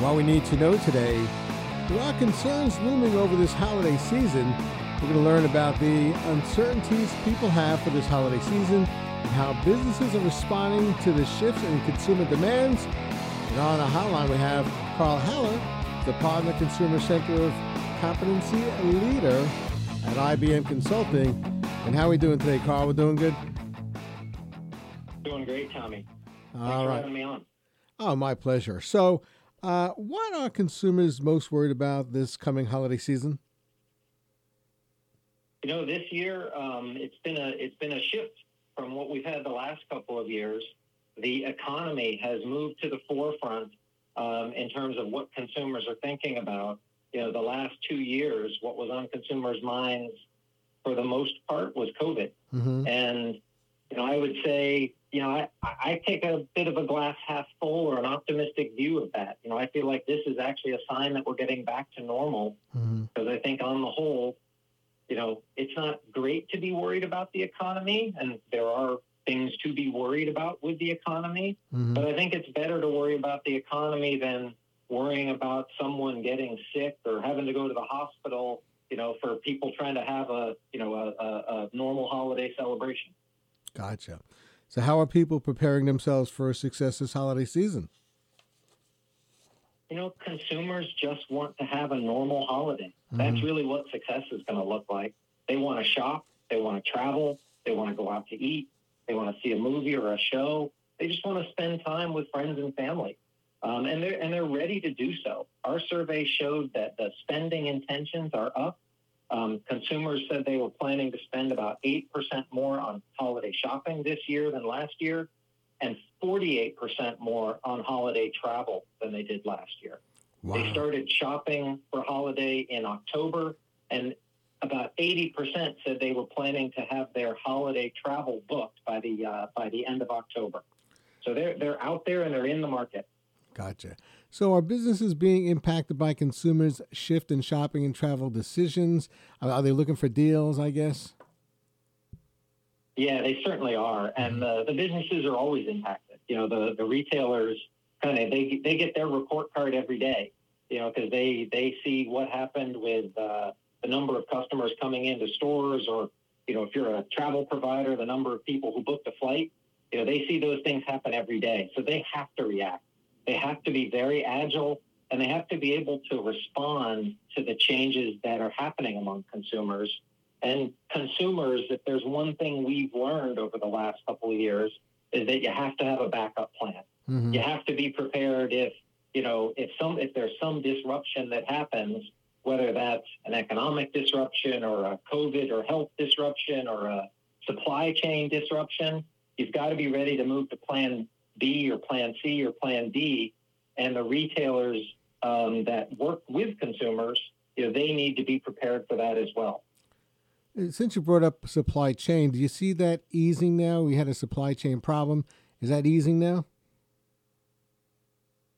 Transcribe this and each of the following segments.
what we need to know today. There are concerns looming over this holiday season. We're going to learn about the uncertainties people have for this holiday season and how businesses are responding to the shifts in consumer demands. And on a hotline, we have Karl Haller, the Partner Consumer Center of Competency Leader at IBM Consulting. And how are we doing today, Karl? We're doing good? Doing great, Tommy. Thanks All for right. having me on. Oh, my pleasure. So, uh, what are consumers most worried about this coming holiday season? You know, this year um, it's been a it's been a shift from what we've had the last couple of years. The economy has moved to the forefront um, in terms of what consumers are thinking about. You know, the last two years, what was on consumers' minds for the most part was COVID, Mm-hmm. and you know, I would say, you know, I, I take a bit of a glass half full or an optimistic view of that. You know, I feel like this is actually a sign that we're getting back to normal Mm-hmm. because I think on the whole, you know, it's not great to be worried about the economy, and there are things to be worried about with the economy. Mm-hmm. But I think it's better to worry about the economy than worrying about someone getting sick or having to go to the hospital. You know, for people trying to have a you know a, a, a normal holiday celebration. Gotcha. So, how are people preparing themselves for a success this holiday season? You know, consumers just want to have a normal holiday. That's Mhm. really what success is going to look like. They want to shop, they want to travel, they want to go out to eat, they want to see a movie or a show. They just want to spend time with friends and family, um, and they're and they're ready to do so. Our survey showed that the spending intentions are up. Um, consumers said they were planning to spend about eight percent more on holiday shopping this year than last year, and forty-eight percent more on holiday travel than they did last year. They started shopping for holiday in October, and about 80% said they were planning to have their holiday travel booked by the uh, by the end of October. So they're they're out there and they're in the market. Gotcha. So, are businesses being impacted by consumers' shift in shopping and travel decisions? Are they looking for deals? I guess. Yeah, they certainly are, and the, the businesses are always impacted. You know, the the retailers kind of they they get their report card every day. You know, because they they see what happened with uh, the number of customers coming into stores, or you know, if you're a travel provider, the number of people who booked a flight. You know, they see those things happen every day, so they have to react. They have to be very agile, and they have to be able to respond to the changes that are happening among consumers. And consumers, if there's one thing we've learned over the last couple of years, is that you have to have a backup plan. Mm-hmm. You have to be prepared if you know if some if there's some disruption that happens, whether that's an economic disruption or a COVID or health disruption or a supply chain disruption. You've got to be ready to move to Plan B or Plan C or Plan D, and the retailers um, that work with consumers, you know, they need to be prepared for that as well. Uh, Since you brought up supply chain, do you see that easing now? We had a supply chain problem. Is that easing now?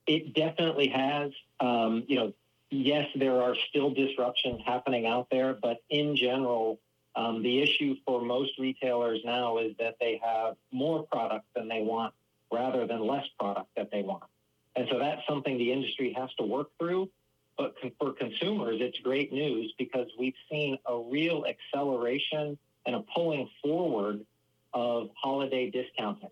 It definitely has. Um, you know, yes, there are still disruptions happening out there, but in general, um, the issue for most retailers now is that they have more product than they want rather than less product that they want. And so that's something the industry has to work through. But for consumers, it's great news because we've seen a real acceleration and a pulling forward of holiday discounting.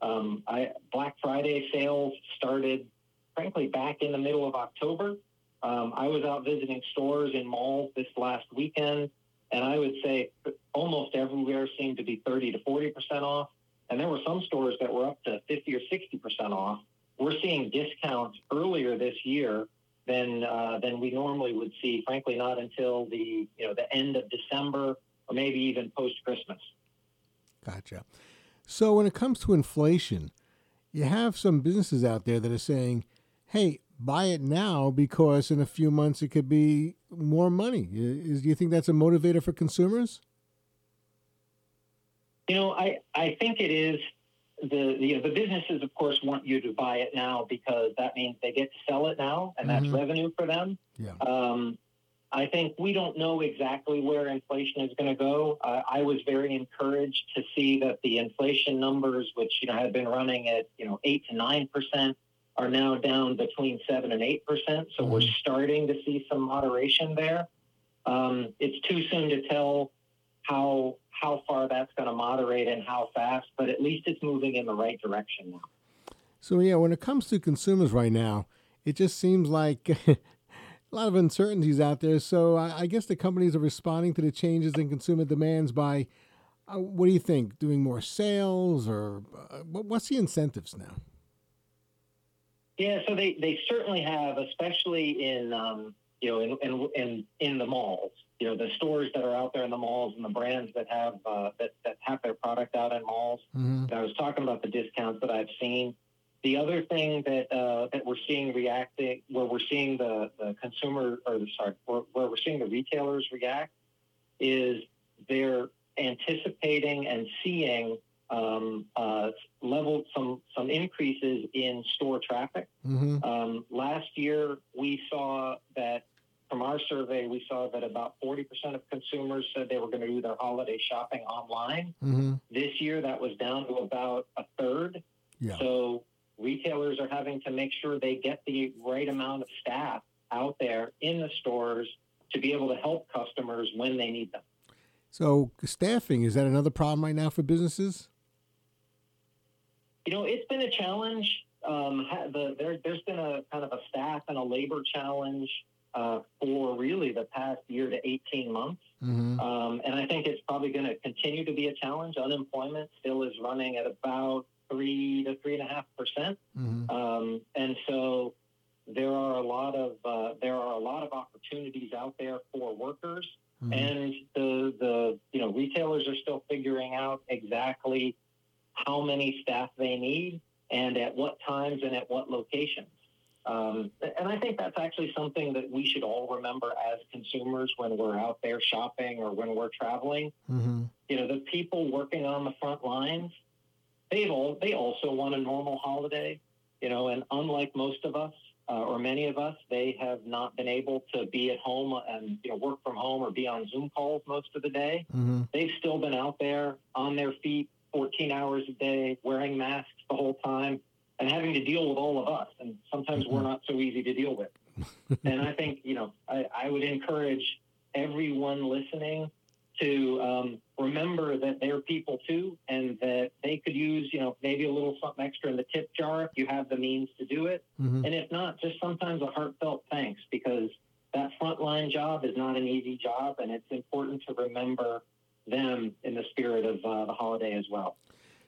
Um, I, Black Friday sales started, frankly, back in the middle of October. Um, I was out visiting stores in malls this last weekend, and I would say almost everywhere seemed to be 30 to 40 percent off. And there were some stores that were up to 50 or 60 percent off. We're seeing discounts earlier this year than uh, than we normally would see. Frankly, not until the you know the end of December or maybe even post Christmas. Gotcha. So when it comes to inflation, you have some businesses out there that are saying, "Hey, buy it now because in a few months it could be more money." Is, do you think that's a motivator for consumers? You know, I, I think it is the, the the businesses, of course, want you to buy it now because that means they get to sell it now, and that's Mhm. revenue for them. Yeah. Um, I think we don't know exactly where inflation is going to go. Uh, I was very encouraged to see that the inflation numbers, which you know had been running at you know eight to nine percent are now down between seven and eight percent. So mm-hmm. we're starting to see some moderation there. Um, it's too soon to tell how how far that's going to moderate and how fast, but at least it's moving in the right direction now. So yeah, when it comes to consumers right now, it just seems like a lot of uncertainties out there. So I, I, guess the companies are responding to the changes in consumer demands by, uh, what do you think, doing more sales or uh, what's the incentives now? Yeah, so they, they certainly have, especially in um, you know in, in, in in the malls. You know the stores that are out there in the malls and the brands that have uh, that that have their product out in malls. Mm-hmm. I was talking about the discounts that I've seen. The other thing that uh, that we're seeing reacting, where we're seeing the, the consumer, or sorry, where, where we're seeing the retailers react, is they're anticipating and seeing um, uh, level some some increases in store traffic. Mm-hmm. Um, last year, we saw that from our survey, we saw that about 40% of consumers said they were going to do their holiday shopping online. Mm-hmm. This year, that was down to about a third. Yeah. So retailers are having to make sure they get the right amount of staff out there in the stores to be able to help customers when they need them. So, staffing is that another problem right now for businesses? You know, it's been a challenge. Um, the, there, has been a kind of a staff and a labor challenge uh, for really the past year to 18 months. Mm-hmm. Um, and I think it's probably going to continue to be a challenge. Unemployment still is running at about three to three and a half percent. Mm-hmm. Um, and so there are a lot of uh, there are a lot of opportunities out there for workers. Mm-hmm. And the the you know retailers are still figuring out exactly how many staff they need and at what times and at what locations. Um, and I think that's actually something that we should all remember as consumers when we're out there shopping or when we're traveling. Mm-hmm. You know, the people working on the front lines, they all they also want a normal holiday. You know, and unlike most of us uh, or many of us, they have not been able to be at home and you know work from home or be on Zoom calls most of the day. Mm-hmm. They've still been out there on their feet 14 hours a day, wearing masks the whole time, and having to deal with all of us. And sometimes we're not so easy to deal with. and I think, you know, I, I would encourage everyone listening to um, remember that they're people too, and that they could use, you know, maybe a little something extra in the tip jar if you have the means to do it. Mm-hmm. And if not, just sometimes a heartfelt thanks because that frontline job is not an easy job, and it's important to remember them in the spirit of uh, the holiday as well.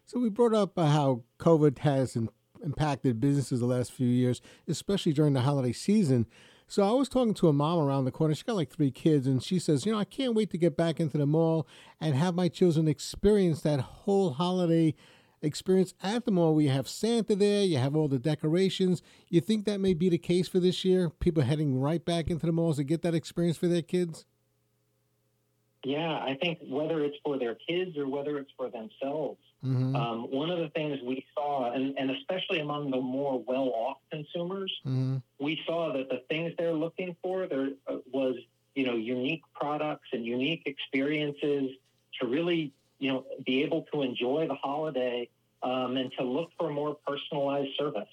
So we brought up uh, how COVID has in- impacted businesses the last few years, especially during the holiday season. So I was talking to a mom around the corner. She got like three kids, and she says, "You know, I can't wait to get back into the mall and have my children experience that whole holiday." experience at the mall. We have Santa there, you have all the decorations. You think that may be the case for this year? People heading right back into the malls to get that experience for their kids? Yeah, I think whether it's for their kids or whether it's for themselves, mm-hmm. um, one of the things we saw, and, and especially among the more well-off consumers, mm-hmm. we saw that the things they're looking for there uh, was, you know, unique products and unique experiences to really, you know, be able to enjoy the holiday um, and to look for more personalized service.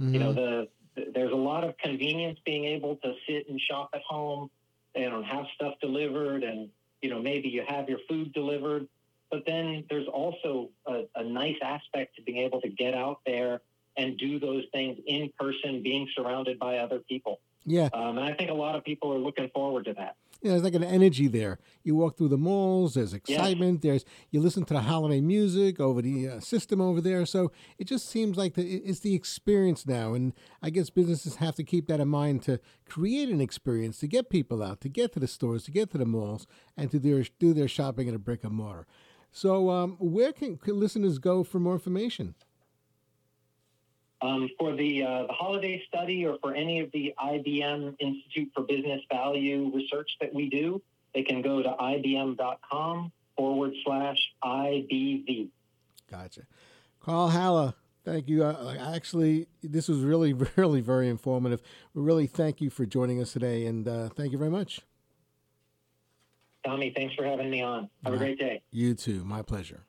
Mm-hmm. You know, the, the there's a lot of convenience being able to sit and shop at home and have stuff delivered and you know, maybe you have your food delivered, but then there's also a, a nice aspect to being able to get out there and do those things in person, being surrounded by other people. Yeah. Um, and I think a lot of people are looking forward to that. Yeah, there's like an energy there. You walk through the malls, there's excitement, there's you listen to the holiday music over the uh, system over there. So it just seems like the, it's the experience now. And I guess businesses have to keep that in mind to create an experience, to get people out, to get to the stores, to get to the malls, and to do their, do their shopping at a brick and mortar. So um, where can, can listeners go for more information? Um, for the, uh, the holiday study or for any of the IBM Institute for Business Value research that we do, they can go to ibm.com forward slash IBV. Gotcha. Karl Haller, thank you. Uh, actually, this was really, really very informative. We really thank you for joining us today, and uh, thank you very much. Tommy, thanks for having me on. Have a great day. You too. My pleasure.